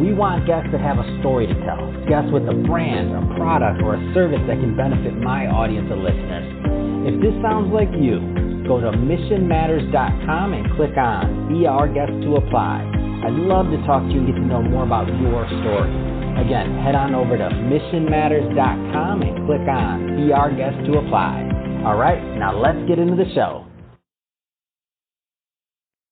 We want guests that have a story to tell, guests with a brand, a product, or a service that can benefit my audience of listeners. If this sounds like you, go to missionmatters.com and click on Be Our Guest to apply. I'd love to talk to you and get to know more about your story. Again, head on over to missionmatters.com and click on Be Our Guest to apply. All right, now let's get into the show.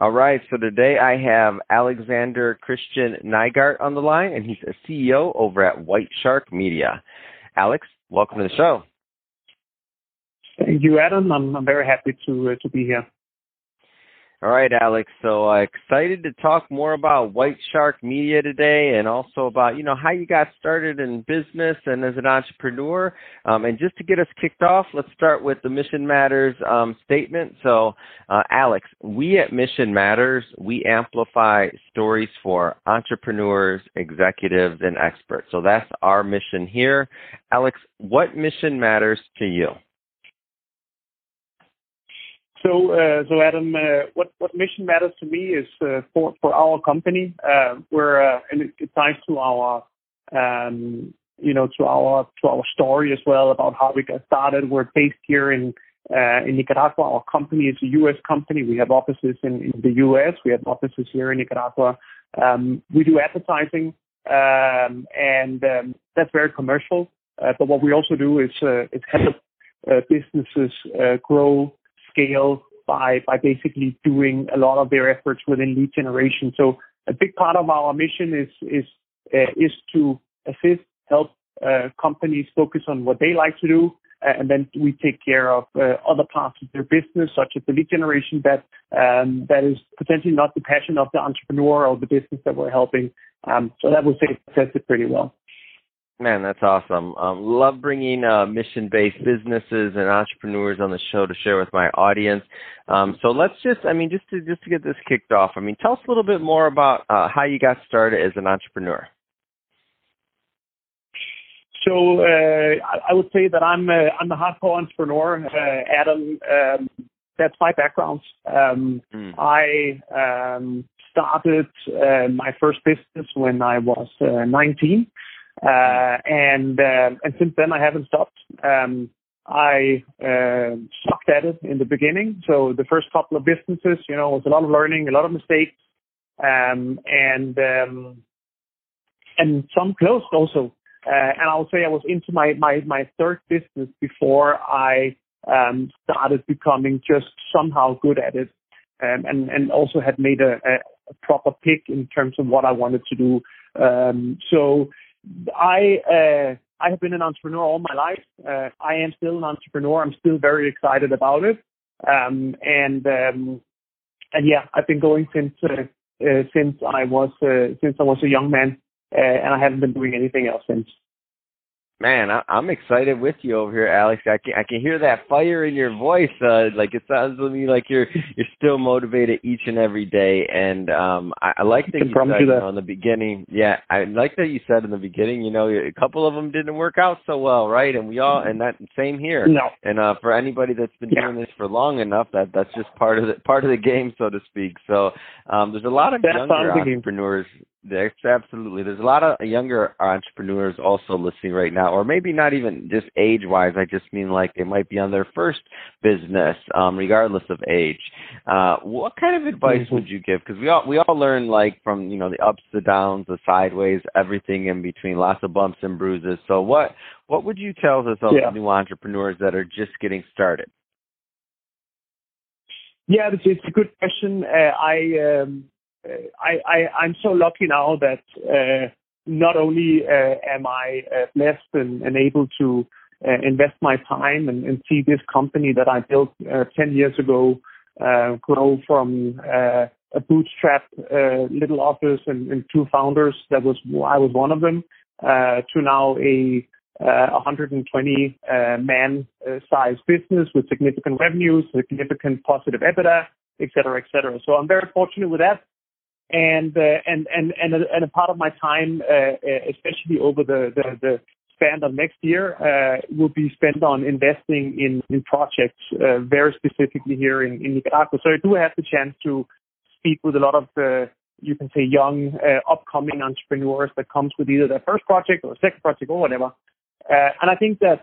All right, so today I have Alexander Christian Nygaard on the line, and he's a CEO over at White Shark Media. Alex, welcome to the show. Thank you, Adam. I'm, I'm very happy to uh, to be here. All right, Alex. So uh, excited to talk more about White Shark Media today, and also about you know how you got started in business and as an entrepreneur. Um, and just to get us kicked off, let's start with the Mission Matters um, statement. So, uh, Alex, we at Mission Matters we amplify stories for entrepreneurs, executives, and experts. So that's our mission here. Alex, what mission matters to you? So, uh, so Adam, uh, what what mission matters to me is uh, for for our company. Uh, we're uh, and it, ties to our um, you know to our to our story as well about how we got started. We're based here in uh, in Nicaragua. Our company is a U.S. company. We have offices in, the U.S. We have offices here in Nicaragua. Um, we do advertising, um, and um, that's very commercial. Uh, but what we also do is uh, help businesses uh, grow scale by by basically doing a lot of their efforts within lead generation. So a big part of our mission is is uh, is to assist, help uh, companies focus on what they like to do, uh, and then we take care of uh, other parts of their business, such as the lead generation that um, that is potentially not the passion of the entrepreneur or the business that we're helping. Um, so that would say it pretty well. Man, that's awesome. Um, love bringing uh, mission-based businesses and entrepreneurs on the show to share with my audience. Um, so let's just, I mean, just to just to get this kicked off. I mean, tell us a little bit more about uh, how you got started as an entrepreneur. So uh, I would say that I'm a, I'm a hardcore entrepreneur, uh, Adam. Um, that's my background. Um, mm. I um, started uh, my first business when I was uh, 19. Uh, and uh, and since then I haven't stopped. Um, I uh, sucked at it in the beginning. So the first couple of businesses, you know, was a lot of learning, a lot of mistakes, um, and um, and some closed also. Uh, and I would say I was into my my my third business before I um, started becoming just somehow good at it, um, and and also had made a, a proper pick in terms of what I wanted to do. Um, so I uh, I have been an entrepreneur all my life. Uh, I am still an entrepreneur. I'm still very excited about it. Um, and um, and yeah, I've been going since uh, uh, since I was uh, since I was a young man, uh, and I haven't been doing anything else since man, I, am excited with you over here, Alex. I can I can hear that fire in your voice. Uh, like it sounds to me like you're you're still motivated each and every day. And um, I, I like that you said you know, in the beginning. Yeah, I like that you said in the beginning. You know, a couple of them didn't work out so well, right? And we all and that same here. No. And uh, for anybody that's been yeah. doing this for long enough, that that's just part of the part of the game, so to speak. So um, there's a lot of that's younger entrepreneurs. There's absolutely. There's a lot of younger entrepreneurs also listening right now, or maybe not even just age wise. I just mean like they might be on their first business, um, regardless of age. Uh, what kind of advice mm-hmm. would you give? Because we all we all learn like from you know the ups, the downs, the sideways, everything in between, lots of bumps and bruises. So what what would you tell those yeah. new entrepreneurs that are just getting started? Yeah, it's, it's a good question. Uh, I, um, I'm so lucky now that uh, not only uh, am I uh, blessed and, able to uh, invest my time and, see this company that I built uh, 10 years ago grow from a bootstrap little office and, two founders. That was I was one of them. to now a 120 man sized business with significant revenues, significant positive EBITDA, et cetera, et cetera. So I'm very fortunate with that and uh, and and and a, and a part of my time, uh, especially over the, the, the span of next year, uh, will be spent on investing in in projects, uh, very specifically here in, in Nicaragua. So I do have the chance to speak with a lot of the you can say young uh, upcoming entrepreneurs that comes with either their first project or second project or whatever. Uh, and I think that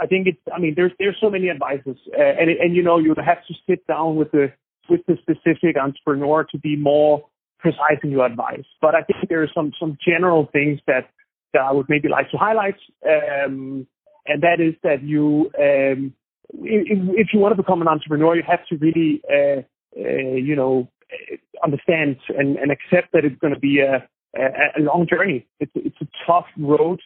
I think it's I mean there's there's so many advices, and and you know you have to sit down with the with the specific entrepreneur to be more precise in your advice. But I think there are some some general things that that I would maybe like to highlight, um, and that is that you um, if, if, you want to become an entrepreneur, you have to really uh, uh, you know understand and, and, accept that it's going to be a, a, a long journey. It's it's a tough road.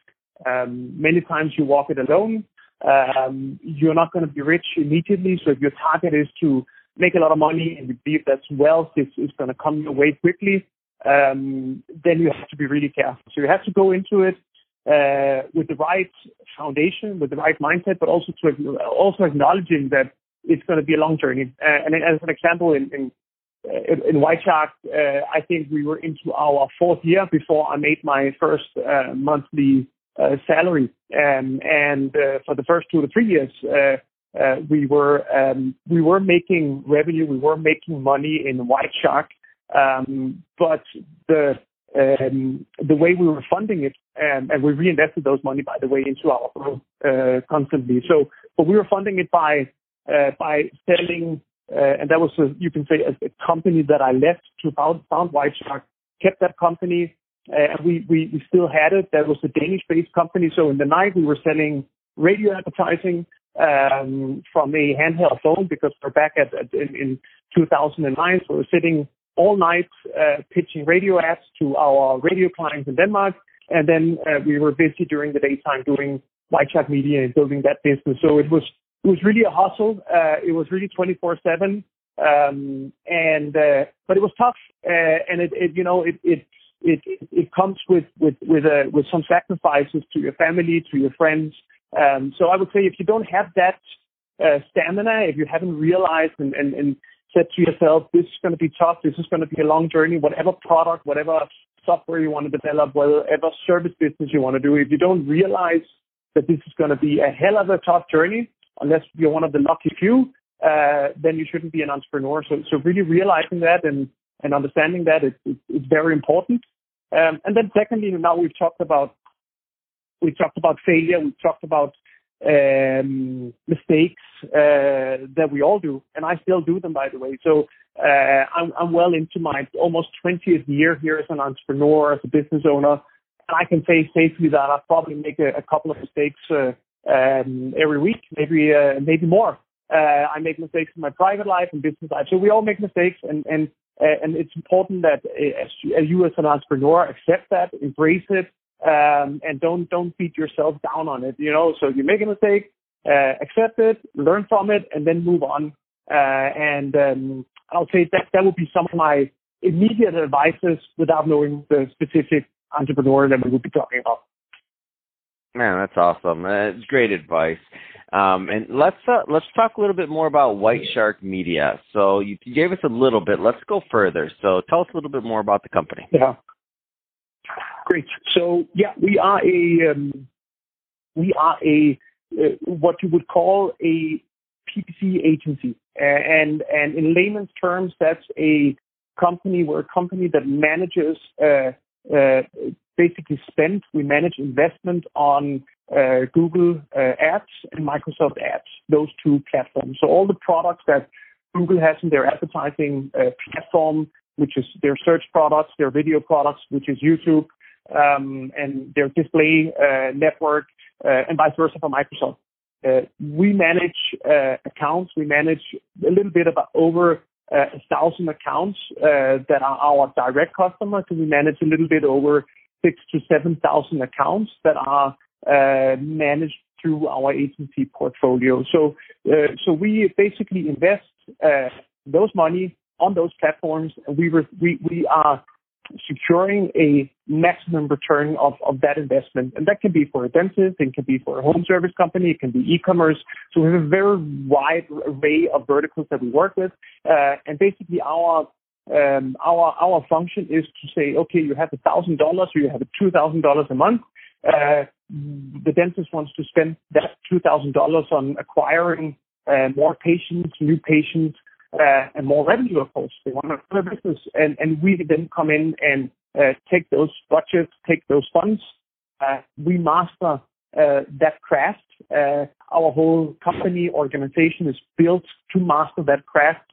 Um, many times you walk it alone. Um, you're not going to be rich immediately. So if your target is to make a lot of money and you believe that wealth is, is going to come your way quickly, um, then you have to be really careful. So you have to go into it uh, with the right foundation, with the right mindset, but also to also acknowledging that it's going to be a long journey. Uh, and as an example, in in, uh, in White Shark, uh, I think we were into our fourth year before I made my first uh, monthly uh, salary. Um, and for the first two to three years, uh, we were um, we were making revenue, we were making money in White Shark, um, but the um, the way we were funding it, um, and we reinvested those money, by the way, into our growth uh, constantly. So, but we were funding it by uh, by selling, uh, and that was a, you can say a, a, company that I left to found, found White Shark, kept that company, uh, and we, we we still had it. That was a Danish-based company. So in the night we were selling radio advertising um, from a handheld phone because we're back at, at in, in, 2009. So we're sitting all night uh, pitching radio ads to our radio clients in Denmark, and then uh, we were busy during the daytime doing White Shark Media and building that business. So it was it was really a hustle. Uh, it was really 24 seven. Um, and uh, but it was tough, uh, and it, it you know it it it it comes with with with uh, with some sacrifices to your family, to your friends, um, so I would say if you don't have that uh, stamina, if you haven't realized and, and, and said to yourself, this is going to be tough, this is going to be a long journey, whatever product, whatever software you want to develop, whatever service business you want to do, if you don't realize that this is going to be a hell of a tough journey, unless you're one of the lucky few, uh, then you shouldn't be an entrepreneur. So, so really realizing that and, and understanding that is, very important. Um, and then secondly, now we've talked about we talked about failure. We talked about um, mistakes uh, that we all do, and I still do them, by the way. So uh, I'm, I'm well into my almost 20th year here as an entrepreneur, as a business owner, and I can say safely that I probably make a, a couple of mistakes uh, um, every week, maybe uh, maybe more. Uh, I make mistakes in my private life and business life, so we all make mistakes, and and uh, and it's important that as you, as you as an entrepreneur accept that, embrace it, um, and don't don't beat yourself down on it. You know, so you make a mistake, uh, accept it, learn from it, and then move on. Uh, and um, I'll say that that would be some of my immediate advices without knowing the specific entrepreneur that we would be talking about. Man, that's awesome. Uh, it's great advice. Um, and let's uh, let's talk a little bit more about White Shark Media. So you, you gave us a little bit. Let's go further. So tell us a little bit more about the company. Yeah. Great. So yeah, we are a um, we are a uh, what you would call a PPC agency, and and in layman's terms, that's a company. We're a company that manages uh, uh, basically spend. We manage investment on uh, Google uh, Ads and Microsoft Ads, those two platforms. So all the products that Google has in their advertising uh, platform, which is their search products, their video products, which is YouTube, um, and their display uh, network, uh, and vice versa for Microsoft. uh, we manage uh, accounts. We manage a little bit about over uh, a thousand accounts uh, that are our direct customers, and we manage a little bit over six to seven thousand accounts that are managed through our agency portfolio. So, so we basically invest those money on those platforms, and we re- we we are securing a maximum return of, of that investment. And that can be for a dentist, it can be for a home service company, it can be e-commerce. So we have a very wide array of verticals that we work with. Uh, and basically our um, our our function is to say, okay, you have a thousand dollars or you have two thousand dollars a month. Uh, the dentist wants to spend that two thousand dollars on acquiring uh, more patients, new patients, and more revenue, of course. They want to run a business, and and we then come in and uh, take those budgets, take those funds. Uh, we master uh, that craft. Uh, our whole company organization is built to master that craft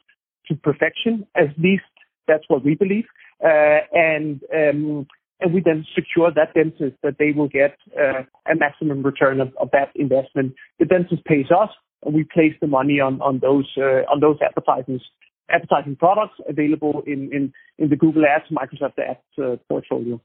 to perfection. At least that's what we believe. Uh, and um, and we then secure that dentist that they will get uh, a maximum return of, that investment. The dentist pays us, we place the money on on those uh, on those advertising advertising products available in in in the Google Ads, Microsoft Ads uh, portfolio.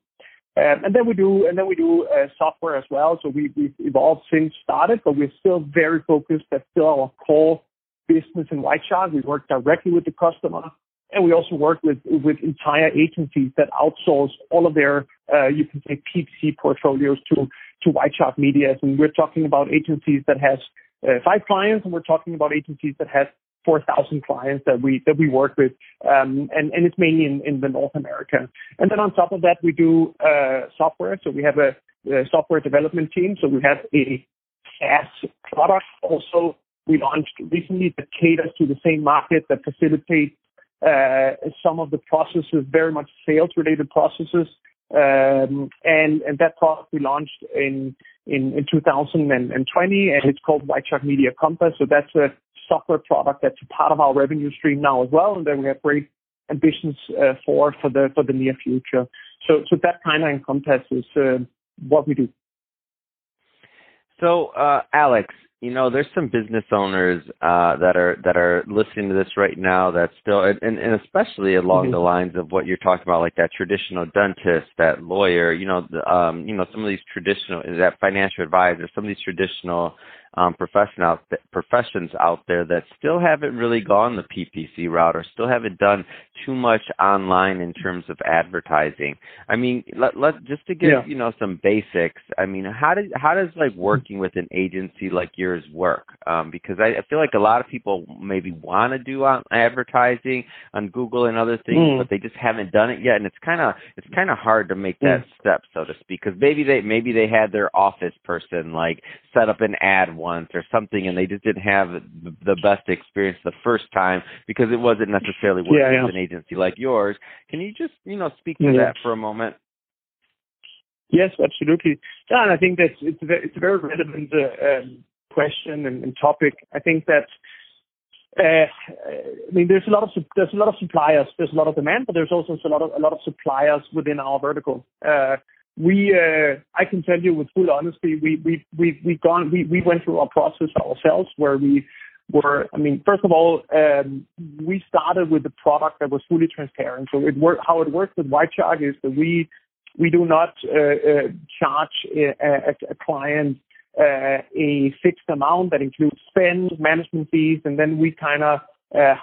Um, and then we do and then we do uh, software as well. So we we've evolved since started, but we're still very focused. That's still our core business in White Shark. We work directly with the customer. And we also work with, with entire agencies that outsource all of their, uh, you can say, PPC portfolios to, to White Shark Media. And we're talking about agencies that has uh, five clients, and we're talking about agencies that has 4,000 clients that we that we work with, um, and and it's mainly in, in the North America. And then on top of that, we do uh, software. So we have a, a, software development team. So we have a SaaS product also we launched recently that caters to the same market that facilitates uh, some of the processes, very much sales related processes. Um, and, and that product we launched in, in, in 2020 and it's called White Shark Media Compass. So that's a software product that's part of our revenue stream now as well. And then we have great ambitions uh, for, for the, for the near future. So, so that kind of encompasses uh, what we do. So, uh, Alex, you know, there's some business owners uh, that are that are listening to this right now that still, and, and especially along mm-hmm. the lines of what you're talking about, like that traditional dentist, that lawyer, you know, the, um, you know, some of these traditional, that financial advisor, some of these traditional um, profession out th- professions out there that still haven't really gone the PPC route or still haven't done too much online in terms of advertising. I mean, let, let just to give yeah. you know some basics. I mean, how does how does like working with an agency like yours work? Um, because I, I feel like a lot of people maybe want to do advertising on Google and other things, mm. but they just haven't done it yet, and it's kind of it's kind of hard to make that mm. step, so to speak. Because maybe they maybe they had their office person like set up an ad once or something, and they just didn't have the best experience the first time because it wasn't necessarily working yeah, yeah. with an agency like yours. Can you just you know speak to yeah. that for a moment? Yes, absolutely. And I think that it's a very, it's a very relevant uh, um, question and, and, topic. I think that uh, I mean there's a lot of there's a lot of suppliers, there's a lot of demand, but there's also a lot of a lot of suppliers within our vertical. Uh, we uh, I can tell you with full honesty, we we we we gone we we went through our process ourselves where we were I mean first of all um, we started with the product that was fully transparent. So it worked how it works with White Shark is that we we do not uh, uh, charge a, a, a client uh, a fixed amount that includes spend, management fees, and then we kind of uh,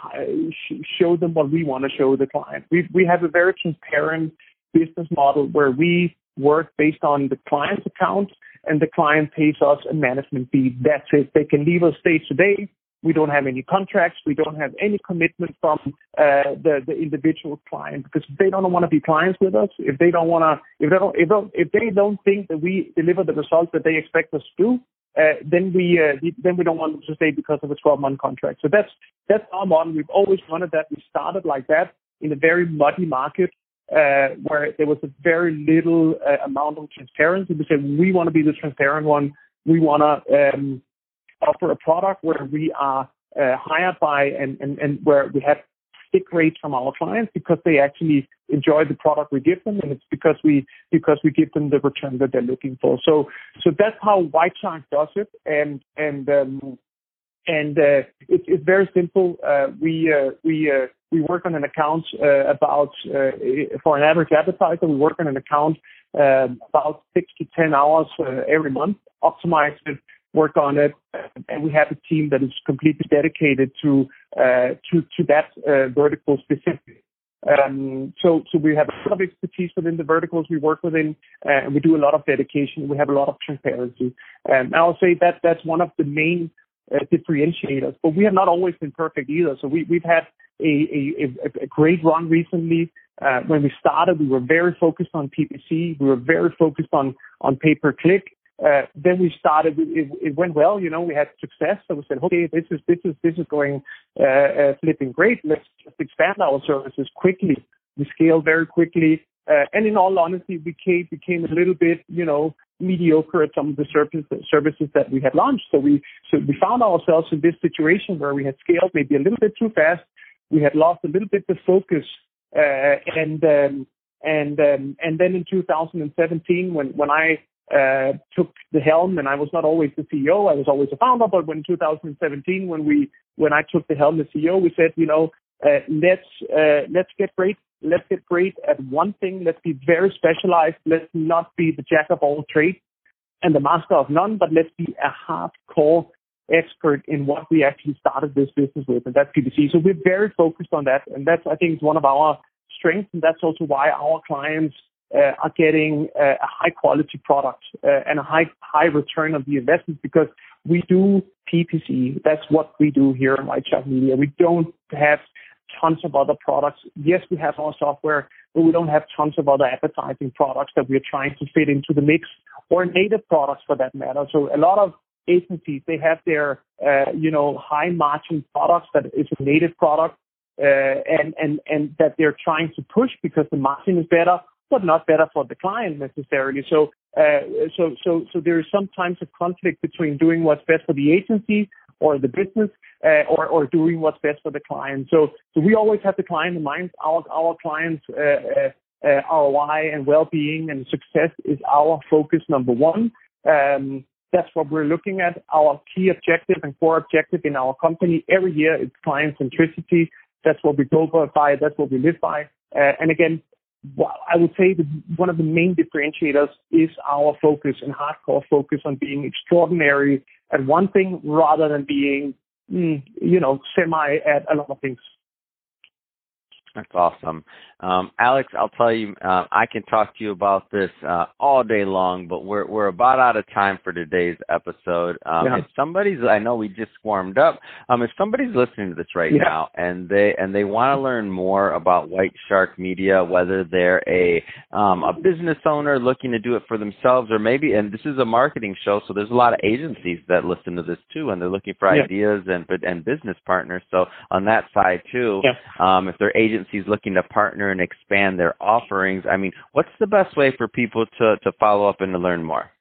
show them what we want to show the client. We we have a very transparent business model where we work based on the client's account and the client pays us a management fee. That's it. They can leave us day to day. We don't have any contracts. We don't have any commitment from uh, the the individual client because they don't want to be clients with us, if they don't want to, if they don't, if, don't, if they don't think that we deliver the results that they expect us to uh, then we uh, then we don't want them to stay because of a 12 month contract. So that's that's our model. We've always wanted that. We started like that in a very muddy market where there was a very little uh, amount of transparency. We said we want to be the transparent one. We want to um, offer a product where we are uh, hired by and, and, and where we have stick rates from our clients because they actually enjoy the product we give them, and it's because we because we give them the return that they're looking for. So so that's how White Shark does it, and and and uh, it, it's very simple. Uh, we uh, we uh, we work on an account uh, about uh, for an average advertiser. We work on an account about six to ten hours every month, optimize it, work on it, and we have a team that is completely dedicated to to to that vertical specifically. Um, so, so we have a lot of expertise within the verticals we work within, and we do a lot of dedication. We have a lot of transparency. Um, and I'll say that that's one of the main uh, differentiators. But we have not always been perfect either. So we, we've had a, a, a great run recently. Uh, when we started, we were very focused on PPC. We were very focused on, on pay per click. Uh, then we started, it, it, went well, you know, we had success. So we said, okay, this is, this is, this is going, uh, uh, flipping great. Let's just expand our services quickly. We scale very quickly. Uh, and in all honesty, we became, a little bit, you know, mediocre at some of the services services that we had launched. So we so we found ourselves in this situation where we had scaled maybe a little bit too fast. We had lost a little bit the focus, uh, and um, and um, and then in 2017, when when I uh, took the helm, and I was not always the CEO, I was always a founder. But when 2017, when we when I took the helm as CEO, we said, you know, uh, let's uh, let's get great Let's get great at one thing. Let's be very specialized. Let's not be the jack of all trades and the master of none, but let's be a hardcore expert in what we actually started this business with, and that's PPC. So we're very focused on that, and that's I think is one of our strengths, and that's also why our clients uh, are getting uh, a high quality product uh, and a high high return on the investment because we do PPC. That's what we do here in Shark Media. We don't have tons of other products. Yes, we have our software, but we don't have tons of other advertising products that we're trying to fit into the mix or native products for that matter. So a lot of agencies, they have their, uh, you know, high margin products that is a native product, uh, and, and, and that they're trying to push because the margin is better, but not better for the client necessarily. So, uh, so, so, so there is sometimes a conflict between doing what's best for the agency or the business uh, or, or doing what's best for the client. So, so we always have the client in mind. Our, our clients' uh, uh, uh ROI and well-being and success is our focus number one. Um, that's what we're looking at. Our key objective and core objective in our company every year is client centricity. That's what we go by. That's what we live by. Uh, and again, I would say that one of the main differentiators is our focus and hardcore focus on being extraordinary at one thing rather than being, mm, you know, semi at a lot of things. That's awesome. Um, Alex, I'll tell you, uh, I can talk to you about this uh, all day long, but we're we're about out of time for today's episode. Um, yeah. If somebody's, I know we just warmed up. Um, if somebody's listening to this right yeah. now and they and they want to learn more about White Shark Media, whether they're a um, a business owner looking to do it for themselves, or maybe, and this is a marketing show, so there's a lot of agencies that listen to this too, and they're looking for yeah. ideas and and business partners. So on that side too, um, if they're agencies looking to partner and expand their offerings. I mean, what's the best way for people to, to follow up and to learn more?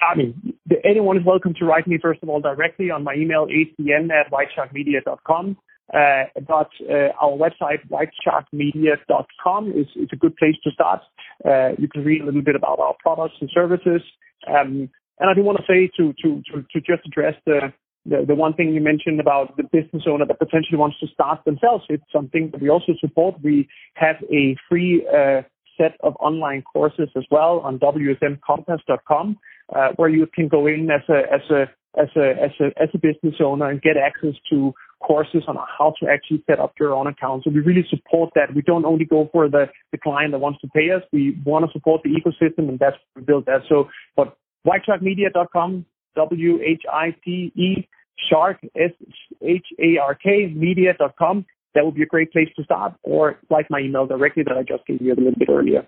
I mean, anyone is welcome to write me, first of all, directly on my email, acn at whitesharkmedia.com. Uh, but uh, our website, whitesharkmedia.com, is, is a good place to start. Uh, you can read a little bit about our products and services. Um, and I do want to say to, to, to, to just address the, the, the one thing you mentioned about the business owner that potentially wants to start themselves, it's something that we also support. We have a free uh, set of online courses as well on wsmcompass.com, uh, where you can go in as a as a as a as a as a business owner and get access to courses on how to actually set up your own account. So we really support that. We don't only go for the, the client that wants to pay us. We want to support the ecosystem and that's we build that. So but whitesharkmedia.com W H I T E Shark S H A R K media.com. That would be a great place to start, or like my email directly that I just gave you a little bit earlier.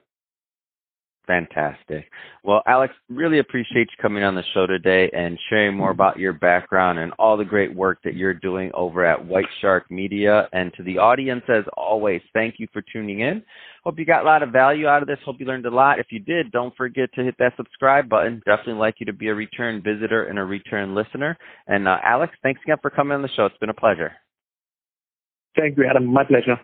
Fantastic. Well, Alex, really appreciate you coming on the show today and sharing more about your background and all the great work that you're doing over at White Shark Media. And to the audience, as always, thank you for tuning in. Hope you got a lot of value out of this. Hope you learned a lot. If you did, don't forget to hit that subscribe button. Definitely like you to be a return visitor and a return listener. And uh, Alex, thanks again for coming on the show. It's been a pleasure. Thank you, Adam. My pleasure.